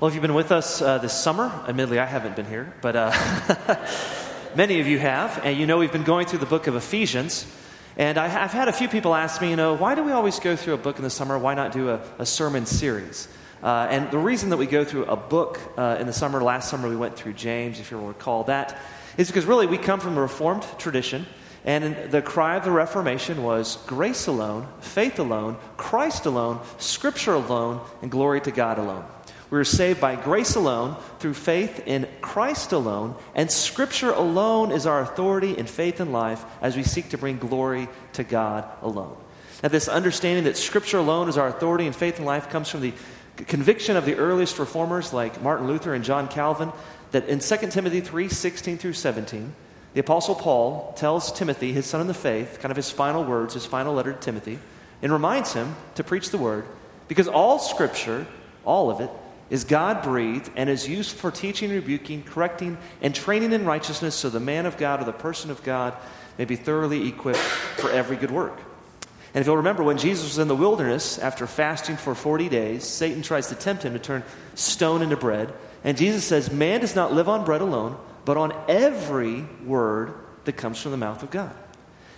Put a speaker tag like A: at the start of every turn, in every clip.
A: Well, if you've been with us uh, this summer, admittedly I haven't been here, but uh, many of you have, and you know we've been going through the book of Ephesians. And I, have had a few people ask me, you know, why do we always go through a book in the summer? Why not do a, a sermon series? Uh, and the reason that we go through a book uh, in the summer, last summer we went through James, if you'll recall that, is because really we come from a Reformed tradition. And the cry of the Reformation was grace alone, faith alone, Christ alone, Scripture alone, and glory to God alone. We are saved by grace alone, through faith in Christ alone, and Scripture alone is our authority in faith and life as we seek to bring glory to God alone. Now, this understanding that Scripture alone is our authority in faith and life comes from the conviction of the earliest reformers like Martin Luther and John Calvin that in 2 Timothy 3 16 through 17, the Apostle Paul tells Timothy, his son in the faith, kind of his final words, his final letter to Timothy, and reminds him to preach the word because all Scripture, all of it, is God breathed and is used for teaching, rebuking, correcting, and training in righteousness so the man of God or the person of God may be thoroughly equipped for every good work. And if you'll remember, when Jesus was in the wilderness after fasting for 40 days, Satan tries to tempt him to turn stone into bread. And Jesus says, Man does not live on bread alone, but on every word that comes from the mouth of God.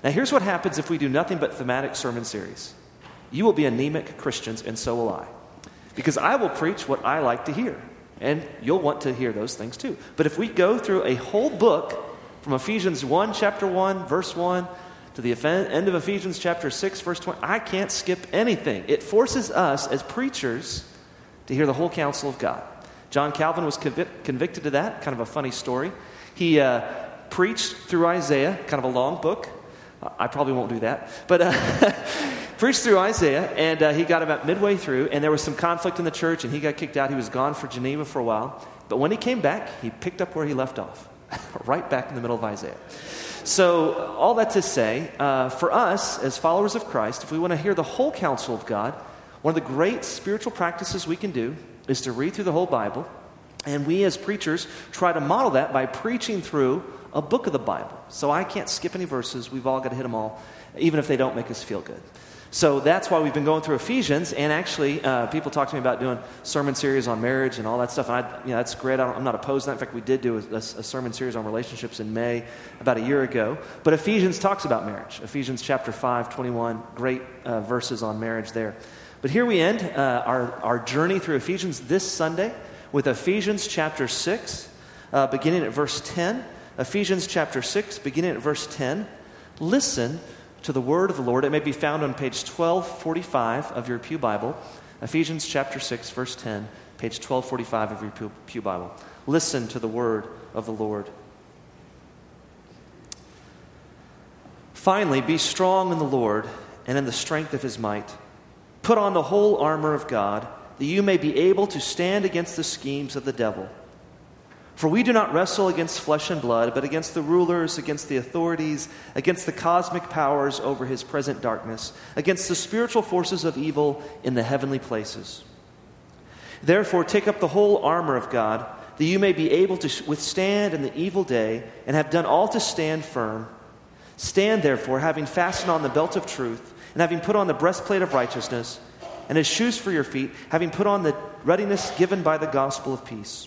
A: Now, here's what happens if we do nothing but thematic sermon series you will be anemic Christians, and so will I because I will preach what I like to hear. And you'll want to hear those things too. But if we go through a whole book from Ephesians 1, chapter 1, verse 1, to the end of Ephesians chapter 6, verse 20, I can't skip anything. It forces us as preachers to hear the whole counsel of God. John Calvin was convic- convicted of that, kind of a funny story. He uh, preached through Isaiah, kind of a long book. I probably won't do that. But uh, preached through Isaiah, and uh, he got about midway through, and there was some conflict in the church, and he got kicked out. He was gone for Geneva for a while. But when he came back, he picked up where he left off, right back in the middle of Isaiah. So, all that to say, uh, for us as followers of Christ, if we want to hear the whole counsel of God, one of the great spiritual practices we can do is to read through the whole Bible. And we as preachers try to model that by preaching through a book of the Bible. So I can't skip any verses. We've all got to hit them all, even if they don't make us feel good. So that's why we've been going through Ephesians, and actually, uh, people talk to me about doing sermon series on marriage and all that stuff. And I, you know, that's great. I am not opposed to that. In fact, we did do a, a, sermon series on relationships in May, about a year ago. But Ephesians talks about marriage. Ephesians chapter 5, 21, great uh, verses on marriage there. But here we end uh, our, our journey through Ephesians this Sunday with Ephesians chapter 6, uh, beginning at verse 10. Ephesians chapter 6, beginning at verse 10. Listen to the word of the Lord. It may be found on page 1245 of your Pew Bible, Ephesians chapter 6, verse 10, page 1245 of your Pew Bible. Listen to the word of the Lord. Finally, be strong in the Lord and in the strength of his might. Put on the whole armor of God, that you may be able to stand against the schemes of the devil. For we do not wrestle against flesh and blood, but against the rulers, against the authorities, against the cosmic powers over his present darkness, against the spiritual forces of evil in the heavenly places. Therefore, take up the whole armor of God, that you may be able to withstand in the evil day, and have done all to stand firm. Stand therefore, having fastened on the belt of truth, and having put on the breastplate of righteousness, and as shoes for your feet, having put on the readiness given by the gospel of peace.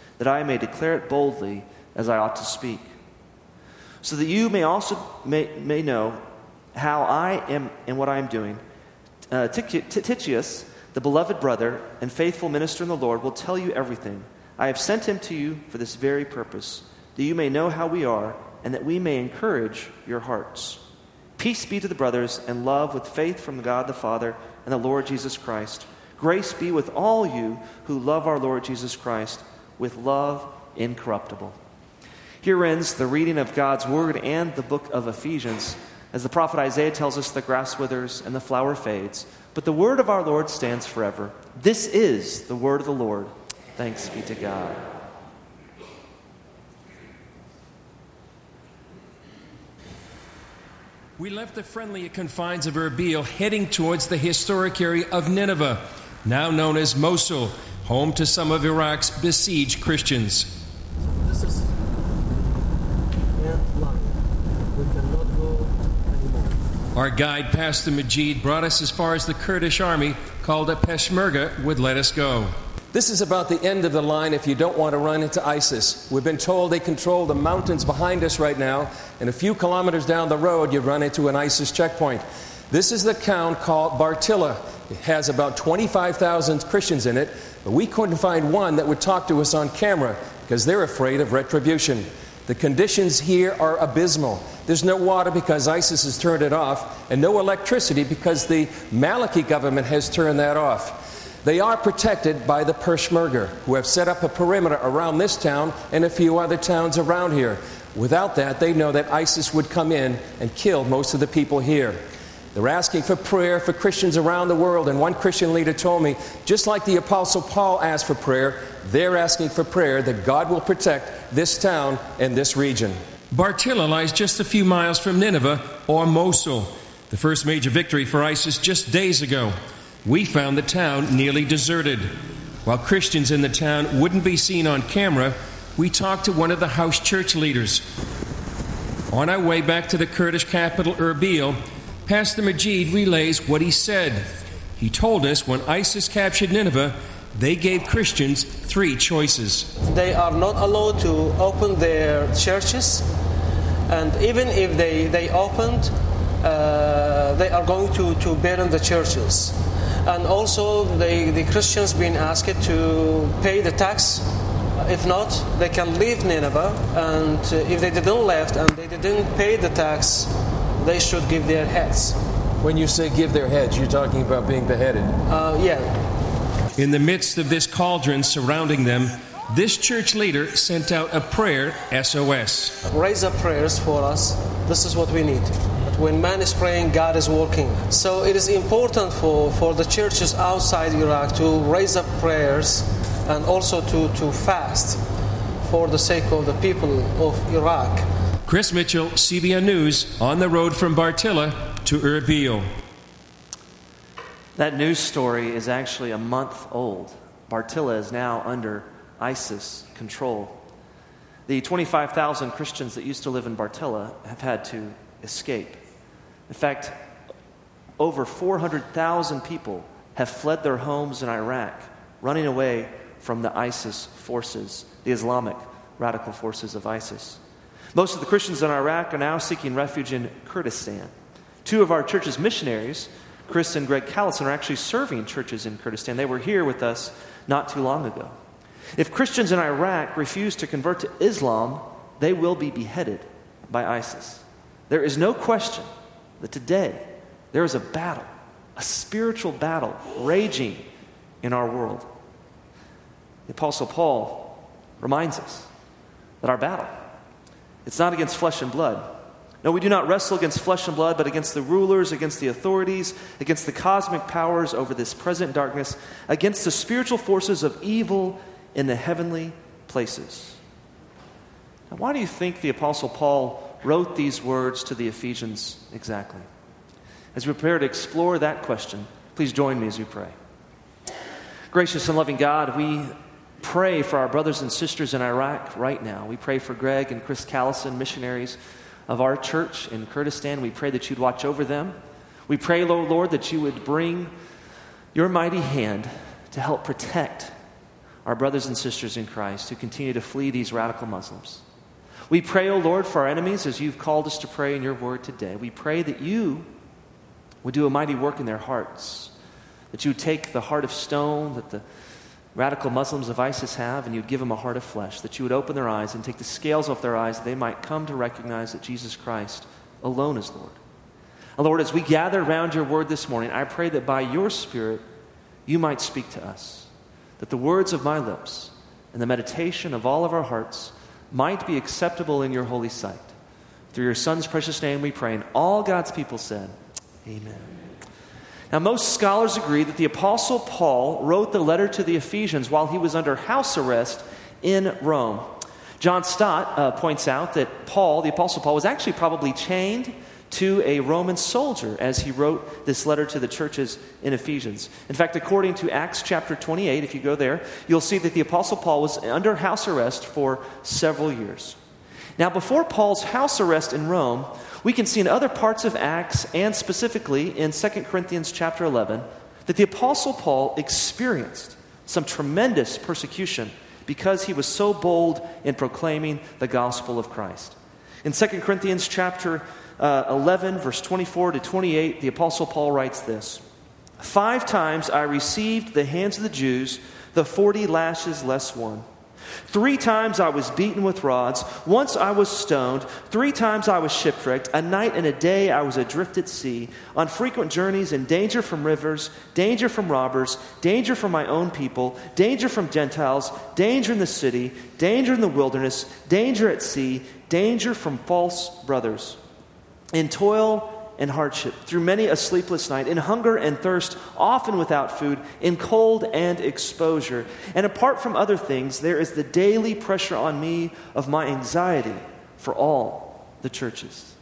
A: that I may declare it boldly as I ought to speak. So that you may also may, may know how I am and what I am doing. Uh, Tychicus, the beloved brother and faithful minister in the Lord, will tell you everything. I have sent him to you for this very purpose, that you may know how we are, and that we may encourage your hearts. Peace be to the brothers, and love with faith from God the Father and the Lord Jesus Christ. Grace be with all you who love our Lord Jesus Christ with love incorruptible. Here ends the reading of God's word and the book of Ephesians. As the prophet Isaiah tells us, the grass withers and the flower fades, but the word of our Lord stands forever. This is the word of the Lord. Thanks be to God.
B: We left the friendly confines of Erbil heading towards the historic area of Nineveh, now known as Mosul, home to some of Iraq's besieged Christians.
C: This is end line. We cannot go anymore.
B: Our guide, Pastor Majid, brought us as far as the Kurdish army, called a Peshmerga, would let us go. This is about the end of the line if you don't want to run into ISIS. We've been told they control the mountains behind us right now, and a few kilometers down the road, you run into an ISIS checkpoint. This is the town called Bartilla. It has about 25,000 Christians in it, but we couldn't find one that would talk to us on camera because they're afraid of retribution. The conditions here are abysmal. There's no water because ISIS has turned it off, and no electricity because the Maliki government has turned that off. They are protected by the Peshmerga, who have set up a perimeter around this town and a few other towns around here. Without that, they know that ISIS would come in and kill most of the people here. They're asking for prayer for Christians around the world, and one Christian leader told me just like the Apostle Paul asked for prayer, they're asking for prayer that God will protect this town and this region. Bartilla lies just a few miles from Nineveh or Mosul, the first major victory for ISIS just days ago we found the town nearly deserted. While Christians in the town wouldn't be seen on camera, we talked to one of the house church leaders. On our way back to the Kurdish capital, Erbil, Pastor Majid relays what he said. He told us when ISIS captured Nineveh, they gave Christians three choices.
C: They are not allowed to open their churches, and even if they, they opened, uh, they are going to, to burn the churches and also the, the Christians being asked to pay the tax. If not, they can leave Nineveh, and if they didn't left and they didn't pay the tax, they should give their heads.
B: When you say give their heads, you're talking about being beheaded.
C: Uh, yeah.
B: In the midst of this cauldron surrounding them, this church leader sent out a prayer SOS.
C: Raise up prayers for us. This is what we need But when man is praying, God is working. So it is important for, for the churches outside Iraq to raise up prayers and also to, to fast for the sake of the people of Iraq.
B: Chris Mitchell, CBN News, on the road from Bartilla to Erbil.
A: That news story is actually a month old. Bartilla is now under ISIS control. The 25,000 Christians that used to live in Bartilla have had to escape. In fact, over 400,000 people have fled their homes in Iraq, running away from the ISIS forces, the Islamic radical forces of ISIS. Most of the Christians in Iraq are now seeking refuge in Kurdistan. Two of our church's missionaries, Chris and Greg Callison, are actually serving churches in Kurdistan. They were here with us not too long ago. If Christians in Iraq refuse to convert to Islam, they will be beheaded by ISIS. There is no question that today there is a battle, a spiritual battle raging in our world. The Apostle Paul reminds us that our battle, it's not against flesh and blood. No, we do not wrestle against flesh and blood, but against the rulers, against the authorities, against the cosmic powers over this present darkness, against the spiritual forces of evil in the heavenly places. Now, why do you think the Apostle Paul wrote these words to the Ephesians exactly? As we prepare to explore that question, please join me as we pray. Gracious and loving God, we pray for our brothers and sisters in Iraq right now. We pray for Greg and Chris Callison, missionaries of our church in Kurdistan. We pray that you'd watch over them. We pray, Lord, Lord, that you would bring your mighty hand to help protect our brothers and sisters in Christ who continue to flee these radical Muslims. We pray, O oh Lord, for our enemies as you've called us to pray in your word today. We pray that you would do a mighty work in their hearts, that you would take the heart of stone that the radical Muslims of ISIS have and you'd give them a heart of flesh, that you would open their eyes and take the scales off their eyes that they might come to recognize that Jesus Christ alone is Lord. And Lord, as we gather around your word this morning, I pray that by your Spirit you might speak to us, that the words of my lips and the meditation of all of our hearts might be acceptable in your holy sight. Through your Son's precious name we pray. And all God's people said, Amen. Now, most scholars agree that the Apostle Paul wrote the letter to the Ephesians while he was under house arrest in Rome. John Stott uh, points out that Paul, the Apostle Paul, was actually probably chained to a Roman soldier as he wrote this letter to the churches in Ephesians. In fact, according to Acts chapter 28, if you go there, you'll see that the Apostle Paul was under house arrest for several years. Now, before Paul's house arrest in Rome, we can see in other parts of Acts and specifically in 2 Corinthians chapter 11 that the Apostle Paul experienced some tremendous persecution because he was so bold in proclaiming the gospel of Christ. In 2 Corinthians chapter uh, 11, verse 24 to 28, the Apostle Paul writes this Five times I received the hands of the Jews the 40 lashes less one. Three times I was beaten with rods. Once I was stoned. Three times I was shipwrecked. A night and a day I was adrift at sea, on frequent journeys in danger from rivers, danger from robbers, danger from my own people, danger from Gentiles, danger in the city, danger in the wilderness, danger at sea, danger from false brothers. In toil and hardship, through many a sleepless night, in hunger and thirst, often without food, in cold and exposure. And apart from other things, there is the daily pressure on me of my anxiety for all the churches.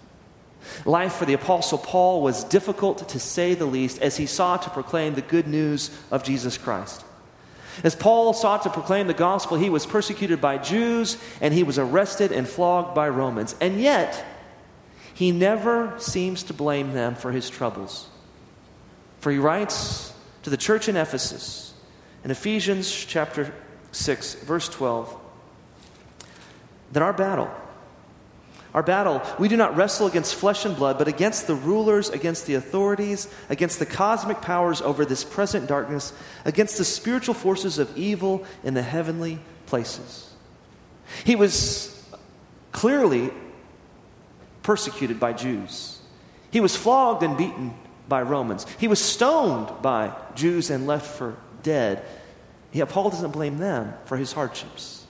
A: Life for the Apostle Paul was difficult to say the least as he sought to proclaim the good news of Jesus Christ. As Paul sought to proclaim the gospel, he was persecuted by Jews and he was arrested and flogged by Romans. And yet, he never seems to blame them for his troubles. For he writes to the church in Ephesus in Ephesians chapter 6, verse 12, that our battle, our battle, we do not wrestle against flesh and blood, but against the rulers, against the authorities, against the cosmic powers over this present darkness, against the spiritual forces of evil in the heavenly places. He was clearly persecuted by Jews. He was flogged and beaten by Romans. He was stoned by Jews and left for dead. Yet Paul doesn't blame them for his hardships.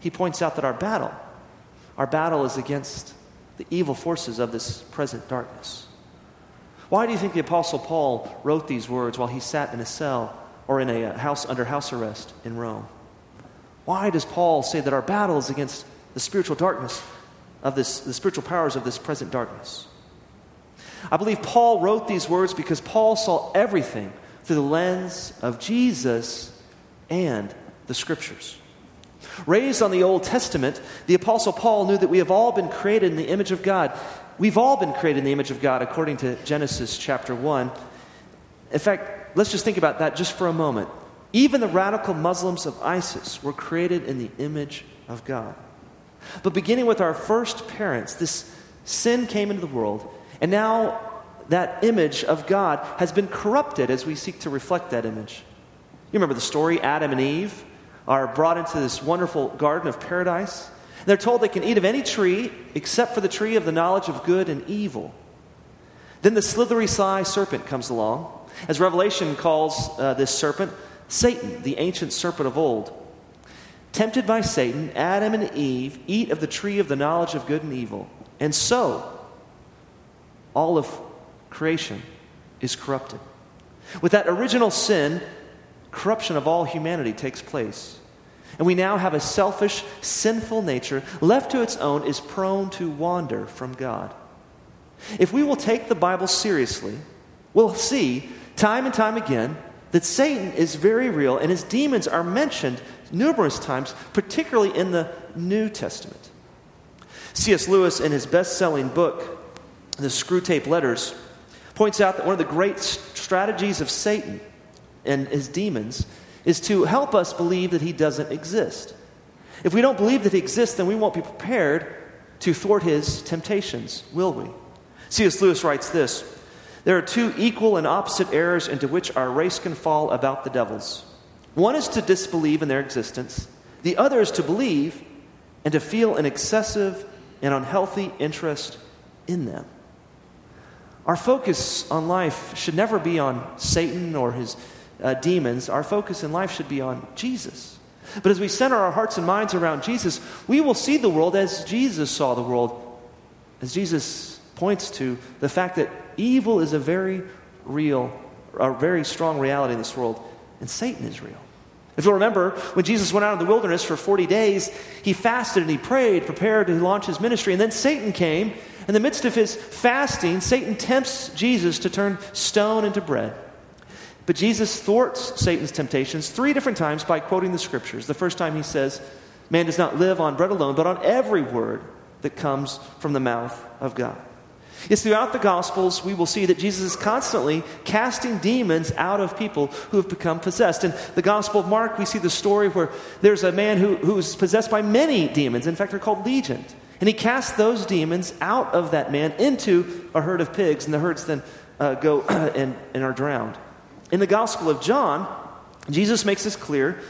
A: He points out that our battle, our battle is against the evil forces of this present darkness. Why do you think the Apostle Paul wrote these words while he sat in a cell or in a uh, house under house arrest in Rome? Why does Paul say that our battle is against the spiritual darkness of this, the spiritual powers of this present darkness. I believe Paul wrote these words because Paul saw everything through the lens of Jesus and the Scriptures. Raised on the Old Testament, the Apostle Paul knew that we have all been created in the image of God. We've all been created in the image of God, according to Genesis chapter 1. In fact, let's just think about that just for a moment. Even the radical Muslims of ISIS were created in the image of God. But beginning with our first parents, this sin came into the world, and now that image of God has been corrupted as we seek to reflect that image. You remember the story Adam and Eve are brought into this wonderful garden of paradise. They're told they can eat of any tree except for the tree of the knowledge of good and evil. Then the slithery sly serpent comes along, as Revelation calls uh, this serpent Satan, the ancient serpent of old. Tempted by Satan, Adam and Eve eat of the tree of the knowledge of good and evil. And so, all of creation is corrupted. With that original sin, corruption of all humanity takes place. And we now have a selfish, sinful nature, left to its own, is prone to wander from God. If we will take the Bible seriously, we'll see time and time again that Satan is very real and his demons are mentioned numerous times, particularly in the New Testament. C.S. Lewis, in his best selling book, The Screwtape Letters, points out that one of the great strategies of Satan and his demons is to help us believe that he doesn't exist. If we don't believe that he exists, then we won't be prepared to thwart his temptations, will we? C.S. Lewis writes this There are two equal and opposite errors into which our race can fall about the devils. One is to disbelieve in their existence, the other is to believe and to feel an excessive and unhealthy interest in them. Our focus on life should never be on Satan or his uh, demons. Our focus in life should be on Jesus. But as we center our hearts and minds around Jesus, we will see the world as Jesus saw the world, as Jesus points to the fact that evil is a very real a very strong reality in this world, and Satan is real. If you'll remember, when Jesus went out in the wilderness for 40 days, he fasted and he prayed, prepared to launch his ministry. And then Satan came. In the midst of his fasting, Satan tempts Jesus to turn stone into bread. But Jesus thwarts Satan's temptations three different times by quoting the scriptures. The first time he says, Man does not live on bread alone, but on every word that comes from the mouth of God. It's throughout the Gospels we will see that Jesus is constantly casting demons out of people who have become possessed. In the Gospel of Mark, we see the story where there's a man who, who is possessed by many demons. In fact, they're called legion. And he casts those demons out of that man into a herd of pigs, and the herds then uh, go and, and are drowned. In the Gospel of John, Jesus makes this clear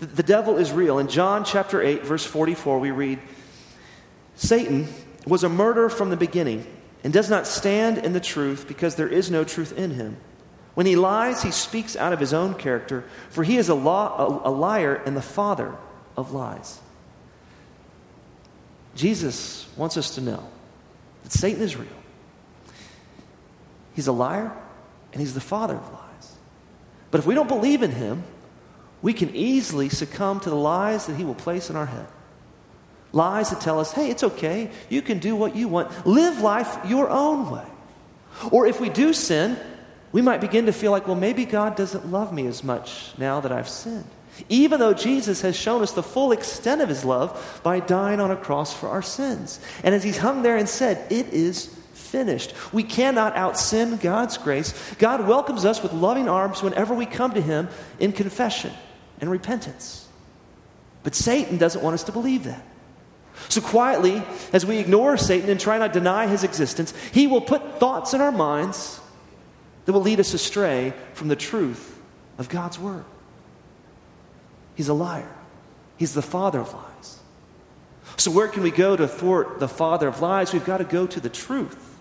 A: that the devil is real. In John chapter 8, verse 44, we read Satan was a murderer from the beginning and does not stand in the truth because there is no truth in him. When he lies, he speaks out of his own character, for he is a, law, a, a liar and the father of lies. Jesus wants us to know that Satan is real. He's a liar and he's the father of lies. But if we don't believe in him, we can easily succumb to the lies that he will place in our head. Lies that tell us, hey, it's okay. You can do what you want. Live life your own way. Or if we do sin, we might begin to feel like, well, maybe God doesn't love me as much now that I've sinned. Even though Jesus has shown us the full extent of his love by dying on a cross for our sins. And as he's hung there and said, it is finished. We cannot out sin God's grace. God welcomes us with loving arms whenever we come to him in confession and repentance. But Satan doesn't want us to believe that. So, quietly, as we ignore Satan and try not to deny his existence, he will put thoughts in our minds that will lead us astray from the truth of God's word. He's a liar, he's the father of lies. So, where can we go to thwart the father of lies? We've got to go to the truth.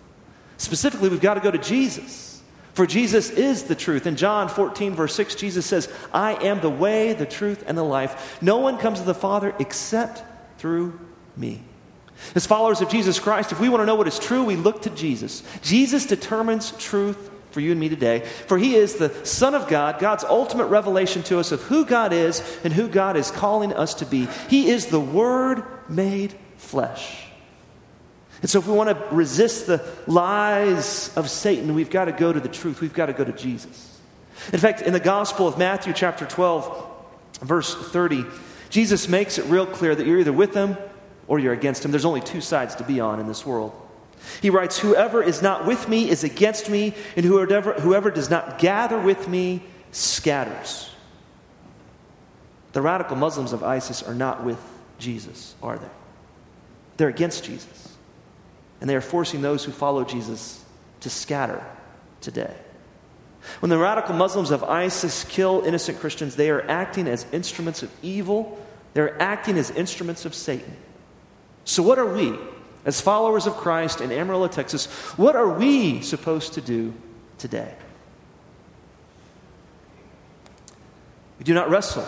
A: Specifically, we've got to go to Jesus. For Jesus is the truth. In John 14, verse 6, Jesus says, I am the way, the truth, and the life. No one comes to the Father except through me. As followers of Jesus Christ, if we want to know what is true, we look to Jesus. Jesus determines truth for you and me today, for he is the Son of God, God's ultimate revelation to us of who God is and who God is calling us to be. He is the Word made flesh. And so, if we want to resist the lies of Satan, we've got to go to the truth. We've got to go to Jesus. In fact, in the Gospel of Matthew, chapter 12, verse 30, Jesus makes it real clear that you're either with him or you're against him. There's only two sides to be on in this world. He writes, Whoever is not with me is against me, and whoever, whoever does not gather with me scatters. The radical Muslims of ISIS are not with Jesus, are they? They're against Jesus. And they are forcing those who follow Jesus to scatter today. When the radical Muslims of ISIS kill innocent Christians, they are acting as instruments of evil, they're acting as instruments of Satan. So, what are we, as followers of Christ in Amarillo, Texas, what are we supposed to do today? We do not wrestle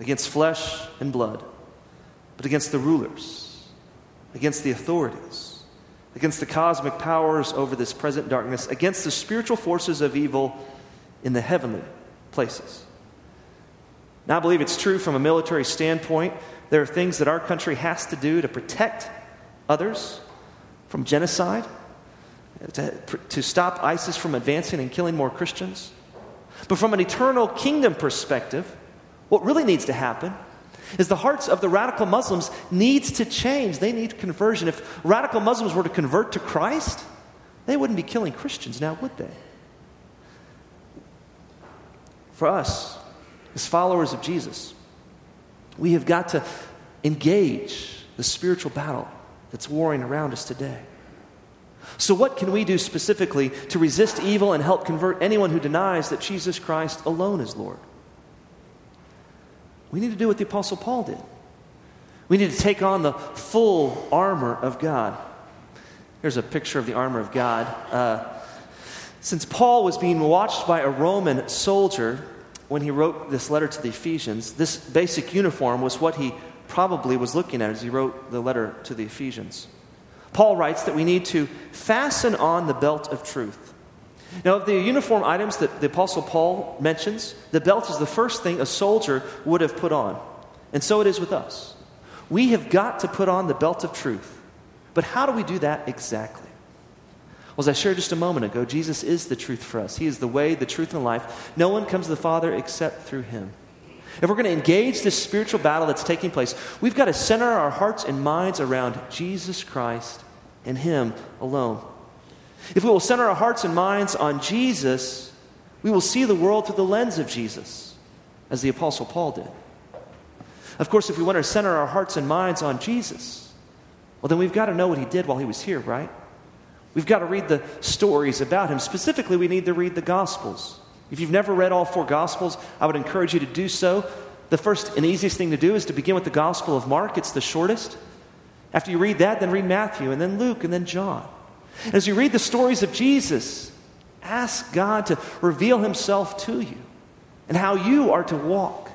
A: against flesh and blood, but against the rulers, against the authorities, against the cosmic powers over this present darkness, against the spiritual forces of evil in the heavenly places. Now, I believe it's true from a military standpoint there are things that our country has to do to protect others from genocide, to, to stop ISIS from advancing and killing more Christians. But from an eternal kingdom perspective, what really needs to happen is the hearts of the radical Muslims needs to change. They need conversion. If radical Muslims were to convert to Christ, they wouldn't be killing Christians now, would they? For us, as followers of Jesus, we have got to engage the spiritual battle that's warring around us today. So, what can we do specifically to resist evil and help convert anyone who denies that Jesus Christ alone is Lord? We need to do what the Apostle Paul did. We need to take on the full armor of God. Here's a picture of the armor of God. Uh, since Paul was being watched by a Roman soldier, when he wrote this letter to the Ephesians, this basic uniform was what he probably was looking at as he wrote the letter to the Ephesians. Paul writes that we need to fasten on the belt of truth. Now, of the uniform items that the Apostle Paul mentions, the belt is the first thing a soldier would have put on. And so it is with us. We have got to put on the belt of truth. But how do we do that exactly? Well, as I shared just a moment ago, Jesus is the truth for us. He is the way, the truth, and life. No one comes to the Father except through Him. If we're going to engage this spiritual battle that's taking place, we've got to center our hearts and minds around Jesus Christ and Him alone. If we will center our hearts and minds on Jesus, we will see the world through the lens of Jesus, as the Apostle Paul did. Of course, if we want to center our hearts and minds on Jesus, well, then we've got to know what he did while he was here, right? We've got to read the stories about him. Specifically, we need to read the Gospels. If you've never read all four Gospels, I would encourage you to do so. The first and easiest thing to do is to begin with the Gospel of Mark, it's the shortest. After you read that, then read Matthew, and then Luke, and then John. As you read the stories of Jesus, ask God to reveal himself to you and how you are to walk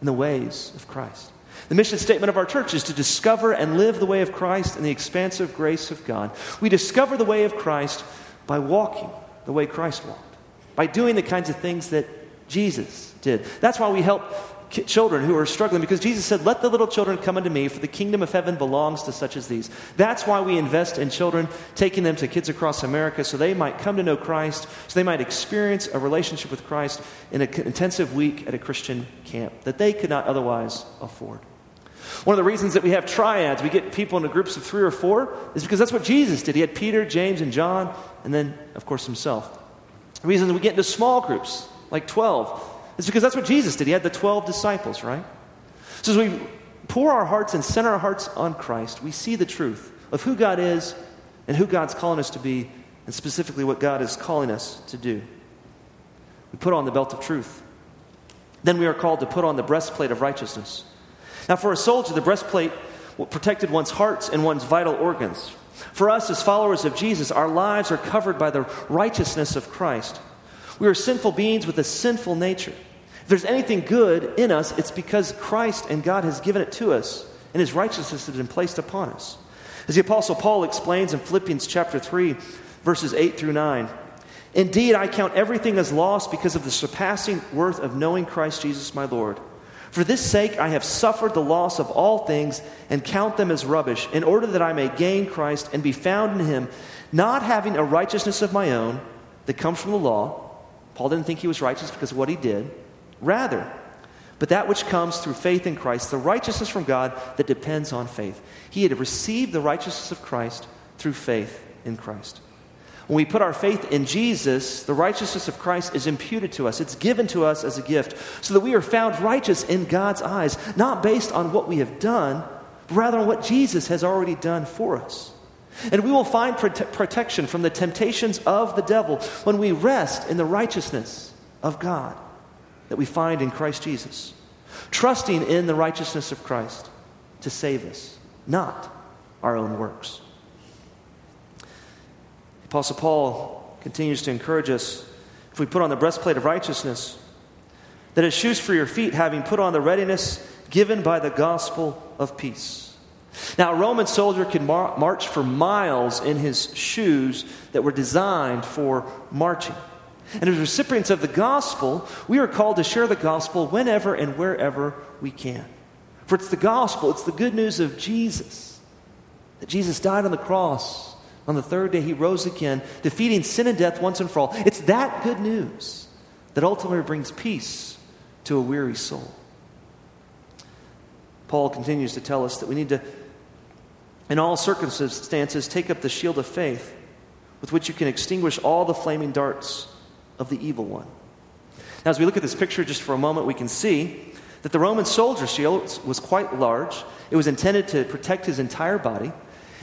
A: in the ways of Christ. The mission statement of our church is to discover and live the way of Christ in the expansive grace of God. We discover the way of Christ by walking the way Christ walked, by doing the kinds of things that Jesus did. That's why we help children who are struggling because Jesus said, Let the little children come unto me, for the kingdom of heaven belongs to such as these. That's why we invest in children, taking them to Kids Across America so they might come to know Christ, so they might experience a relationship with Christ in an intensive week at a Christian camp that they could not otherwise afford. One of the reasons that we have triads, we get people into groups of three or four, is because that's what Jesus did. He had Peter, James, and John, and then, of course, himself. The reason that we get into small groups, like 12, is because that's what Jesus did. He had the 12 disciples, right? So as we pour our hearts and center our hearts on Christ, we see the truth of who God is and who God's calling us to be, and specifically what God is calling us to do. We put on the belt of truth. Then we are called to put on the breastplate of righteousness. Now, for a soldier, the breastplate protected one's hearts and one's vital organs. For us, as followers of Jesus, our lives are covered by the righteousness of Christ. We are sinful beings with a sinful nature. If there's anything good in us, it's because Christ and God has given it to us, and his righteousness has been placed upon us. As the Apostle Paul explains in Philippians chapter 3, verses 8 through 9. Indeed, I count everything as lost because of the surpassing worth of knowing Christ Jesus my Lord. For this sake I have suffered the loss of all things and count them as rubbish, in order that I may gain Christ and be found in him, not having a righteousness of my own that comes from the law Paul didn't think he was righteous because of what he did. Rather, but that which comes through faith in Christ, the righteousness from God that depends on faith. He had received the righteousness of Christ through faith in Christ. When we put our faith in Jesus, the righteousness of Christ is imputed to us. It's given to us as a gift so that we are found righteous in God's eyes, not based on what we have done, but rather on what Jesus has already done for us. And we will find prote- protection from the temptations of the devil when we rest in the righteousness of God that we find in Christ Jesus, trusting in the righteousness of Christ to save us, not our own works. Apostle Paul continues to encourage us if we put on the breastplate of righteousness, that as shoes for your feet, having put on the readiness given by the gospel of peace. Now, a Roman soldier could mar- march for miles in his shoes that were designed for marching. And as recipients of the gospel, we are called to share the gospel whenever and wherever we can. For it's the gospel, it's the good news of Jesus. That Jesus died on the cross. On the third day, he rose again, defeating sin and death once and for all. It's that good news that ultimately brings peace to a weary soul. Paul continues to tell us that we need to in all circumstances, take up the shield of faith with which you can extinguish all the flaming darts of the evil one. Now, as we look at this picture just for a moment, we can see that the Roman soldier's shield was quite large. It was intended to protect his entire body.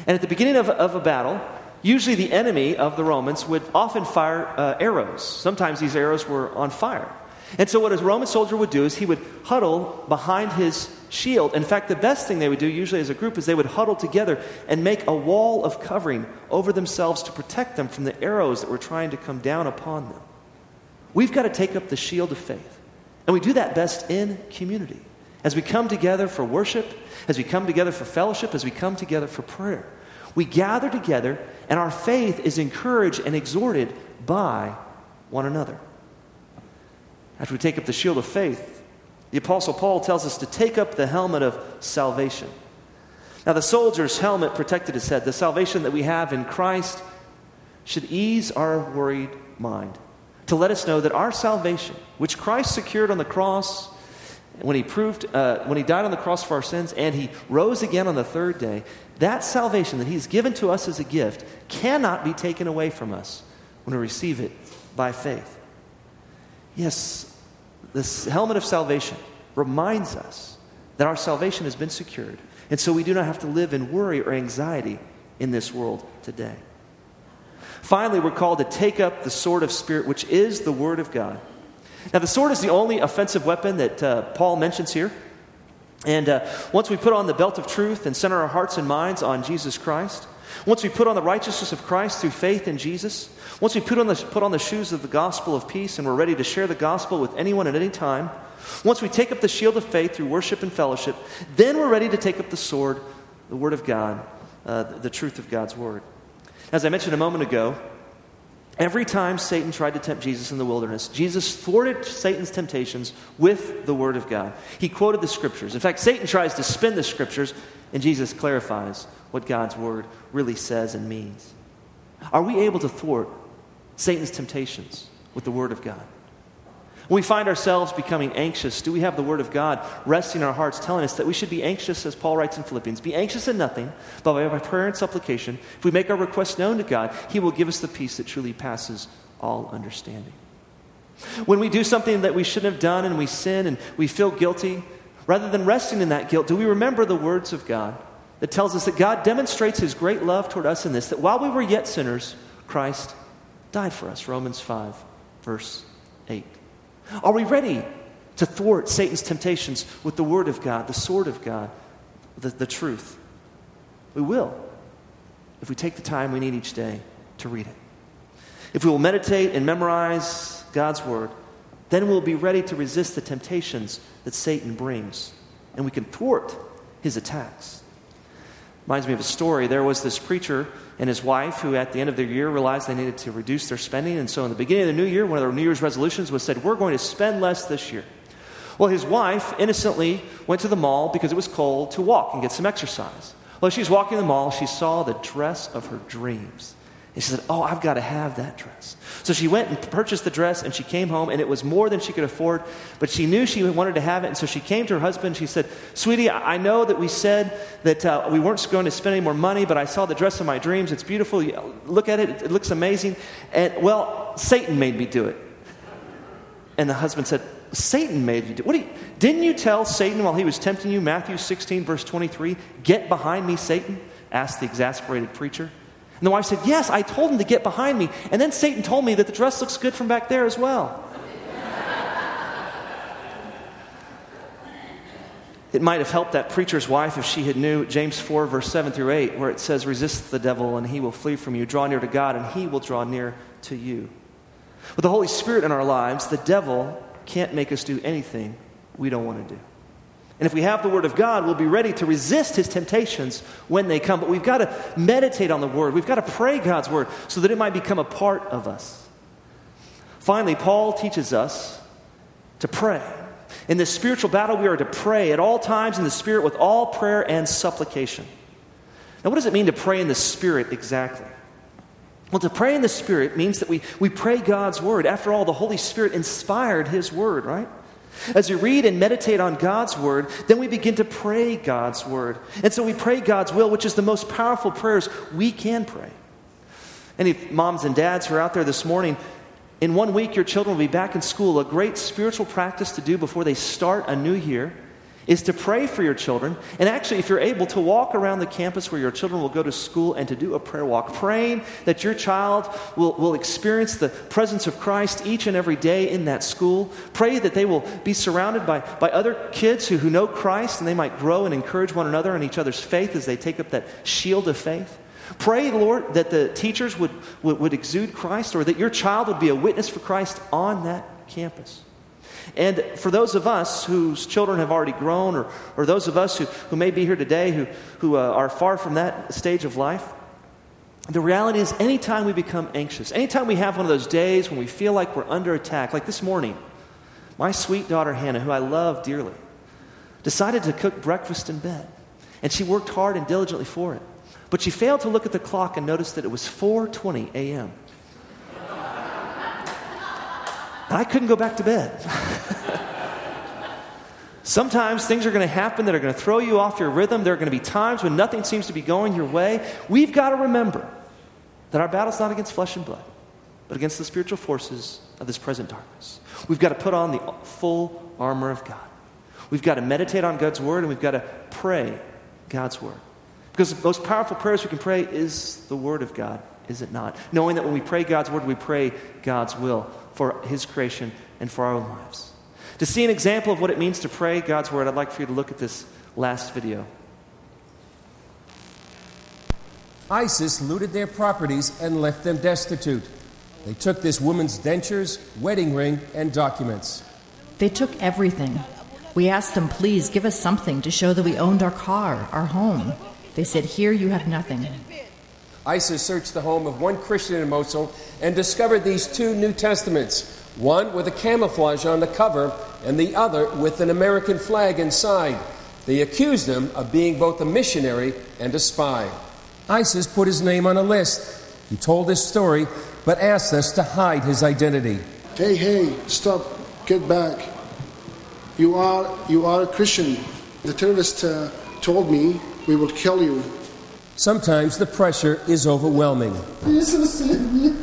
A: And at the beginning of, of a battle, usually the enemy of the Romans would often fire uh, arrows. Sometimes these arrows were on fire. And so, what a Roman soldier would do is he would huddle behind his shield. In fact, the best thing they would do, usually as a group, is they would huddle together and make a wall of covering over themselves to protect them from the arrows that were trying to come down upon them. We've got to take up the shield of faith. And we do that best in community. As we come together for worship, as we come together for fellowship, as we come together for prayer. We gather together, and our faith is encouraged and exhorted by one another. After we take up the shield of faith, the Apostle Paul tells us to take up the helmet of salvation. Now, the soldier's helmet protected his head. The salvation that we have in Christ should ease our worried mind to let us know that our salvation, which Christ secured on the cross when he proved, uh, when he died on the cross for our sins and he rose again on the third day, that salvation that he's given to us as a gift cannot be taken away from us when we receive it by faith. Yes, this helmet of salvation reminds us that our salvation has been secured, and so we do not have to live in worry or anxiety in this world today. Finally, we're called to take up the sword of Spirit, which is the Word of God. Now, the sword is the only offensive weapon that uh, Paul mentions here. And uh, once we put on the belt of truth and center our hearts and minds on Jesus Christ, once we put on the righteousness of Christ through faith in Jesus, once we put on, the, put on the shoes of the gospel of peace and we're ready to share the gospel with anyone at any time, once we take up the shield of faith through worship and fellowship, then we're ready to take up the sword, the Word of God, uh, the truth of God's Word. As I mentioned a moment ago, every time Satan tried to tempt Jesus in the wilderness, Jesus thwarted Satan's temptations with the Word of God. He quoted the Scriptures. In fact, Satan tries to spin the Scriptures, and Jesus clarifies what God's Word really says and means. Are we able to thwart Satan's temptations with the Word of God? When we find ourselves becoming anxious, do we have the Word of God resting in our hearts, telling us that we should be anxious, as Paul writes in Philippians? Be anxious in nothing, but by prayer and supplication, if we make our requests known to God, He will give us the peace that truly passes all understanding. When we do something that we shouldn't have done and we sin and we feel guilty, rather than resting in that guilt, do we remember the words of God that tells us that God demonstrates His great love toward us in this, that while we were yet sinners, Christ died for us? Romans 5, verse 8. Are we ready to thwart Satan's temptations with the Word of God, the sword of God, the, the truth? We will if we take the time we need each day to read it. If we will meditate and memorize God's Word, then we'll be ready to resist the temptations that Satan brings, and we can thwart his attacks. Reminds me of a story. There was this preacher and his wife who, at the end of the year, realized they needed to reduce their spending. And so, in the beginning of the new year, one of their New Year's resolutions was said, We're going to spend less this year. Well, his wife innocently went to the mall because it was cold to walk and get some exercise. Well, she was walking the mall, she saw the dress of her dreams. And she said, Oh, I've got to have that dress. So she went and purchased the dress and she came home, and it was more than she could afford, but she knew she wanted to have it. And so she came to her husband. She said, Sweetie, I know that we said that uh, we weren't going to spend any more money, but I saw the dress of my dreams. It's beautiful. Look at it, it looks amazing. And well, Satan made me do it. And the husband said, Satan made you do it. What you, didn't you tell Satan while he was tempting you, Matthew 16, verse 23, get behind me, Satan? asked the exasperated preacher. And the wife said, Yes, I told him to get behind me. And then Satan told me that the dress looks good from back there as well. it might have helped that preacher's wife if she had knew James 4, verse 7 through 8, where it says, Resist the devil and he will flee from you. Draw near to God and he will draw near to you. With the Holy Spirit in our lives, the devil can't make us do anything we don't want to do. And if we have the Word of God, we'll be ready to resist His temptations when they come. But we've got to meditate on the Word. We've got to pray God's Word so that it might become a part of us. Finally, Paul teaches us to pray. In this spiritual battle, we are to pray at all times in the Spirit with all prayer and supplication. Now, what does it mean to pray in the Spirit exactly? Well, to pray in the Spirit means that we, we pray God's Word. After all, the Holy Spirit inspired His Word, right? As we read and meditate on God's word, then we begin to pray God's word. And so we pray God's will, which is the most powerful prayers we can pray. Any moms and dads who are out there this morning, in one week your children will be back in school. A great spiritual practice to do before they start a new year is to pray for your children. And actually, if you're able to walk around the campus where your children will go to school and to do a prayer walk, praying that your child will, will experience the presence of Christ each and every day in that school. Pray that they will be surrounded by, by other kids who, who know Christ and they might grow and encourage one another in each other's faith as they take up that shield of faith. Pray, Lord, that the teachers would, would, would exude Christ or that your child would be a witness for Christ on that campus. And for those of us whose children have already grown, or, or those of us who, who may be here today who, who uh, are far from that stage of life, The reality is, anytime we become anxious, anytime we have one of those days when we feel like we're under attack, like this morning, my sweet daughter Hannah, who I love dearly, decided to cook breakfast in bed. And she worked hard and diligently for it. But she failed to look at the clock and notice that it was 4:20 a.m. and I couldn't go back to bed. Sometimes things are going to happen that are going to throw you off your rhythm. There are going to be times when nothing seems to be going your way. We've got to remember that our battle's not against flesh and blood, but against the spiritual forces of this present darkness. We've got to put on the full armor of God. We've got to meditate on God's word and we've got to pray God's word. Because the most powerful prayers we can pray is the word of God, is it not? Knowing that when we pray God's word, we pray God's will for his creation and for our own lives. To see an example of what it means to pray God's word, I'd like for you to look at this last video.
B: ISIS looted their properties and left them destitute. They took this woman's dentures, wedding ring, and documents.
D: They took everything. We asked them, please give us something to show that we owned our car, our home. They said, here you have nothing.
B: ISIS searched the home of one Christian in Mosul and discovered these two New Testaments one with a camouflage on the cover and the other with an American flag inside. They accused him of being both a missionary and a spy. ISIS put his name on a list. He told his story, but asked us to hide his identity.
E: Hey, hey, stop, get back. You are, you are a Christian. The terrorist uh, told me we will kill you.
B: Sometimes the pressure is overwhelming.
E: Jesus, save me.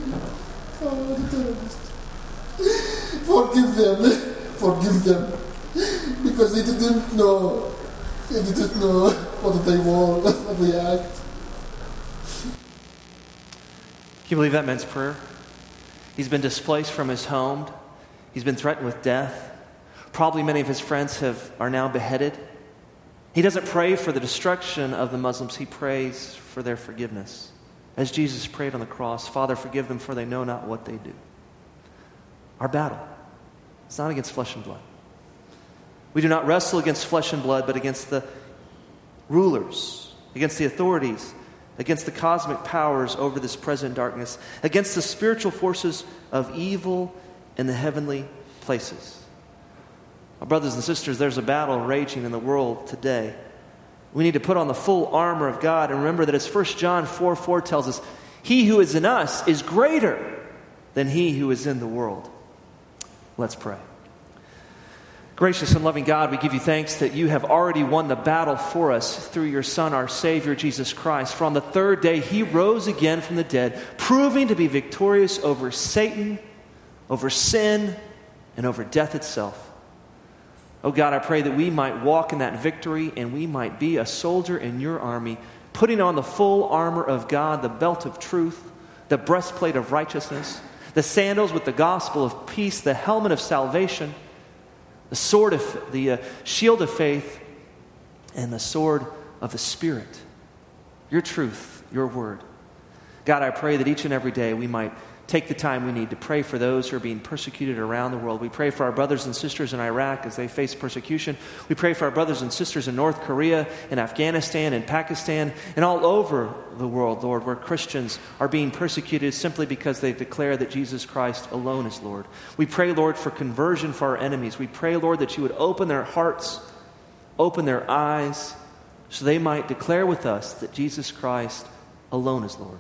E: Oh, the terrorist. Forgive them. Forgive them. Because they didn't know. They didn't know what they want, what they act.
A: Can you believe that man's prayer? He's been displaced from his home. He's been threatened with death. Probably many of his friends have, are now beheaded. He doesn't pray for the destruction of the Muslims, he prays for their forgiveness. As Jesus prayed on the cross, Father, forgive them, for they know not what they do. Our battle, is not against flesh and blood. We do not wrestle against flesh and blood, but against the rulers, against the authorities, against the cosmic powers over this present darkness, against the spiritual forces of evil in the heavenly places. Brothers and sisters, there's a battle raging in the world today. We need to put on the full armor of God and remember that as 1 John 4 4 tells us, He who is in us is greater than he who is in the world. Let's pray. Gracious and loving God, we give you thanks that you have already won the battle for us through your Son, our Savior, Jesus Christ. For on the third day, he rose again from the dead, proving to be victorious over Satan, over sin, and over death itself. Oh God, I pray that we might walk in that victory and we might be a soldier in your army, putting on the full armor of God, the belt of truth, the breastplate of righteousness, the sandals with the gospel of peace, the helmet of salvation the sword of the uh, shield of faith and the sword of the spirit. Your truth your word. God i pray that each and every day we might take the time we need to pray for those who are being persecuted around the world. We pray for our brothers and sisters in iraq as they face persecution. We pray for our brothers and sisters in north korea and afghanistan and pakistan and all over the world lord where christians are being persecuted simply because they declare that jesus christ alone is lord. We pray lord for conversion for our enemies. We pray lord that you would open their hearts open their eyes so they might declare with us that jesus christ alone is lord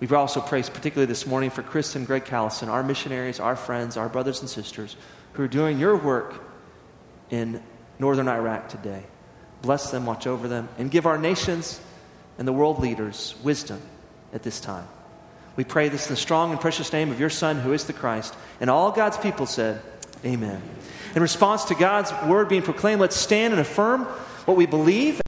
A: We've also prayed particularly this morning for Chris and Greg Callison, our missionaries, our friends, our brothers and sisters who are doing your work in northern Iraq today. Bless them, watch over them, and give our nations and the world leaders wisdom at this time. We pray this in the strong and precious name of your Son, who is the Christ. And all God's people said, Amen. In response to God's word being proclaimed, let's stand and affirm what we believe.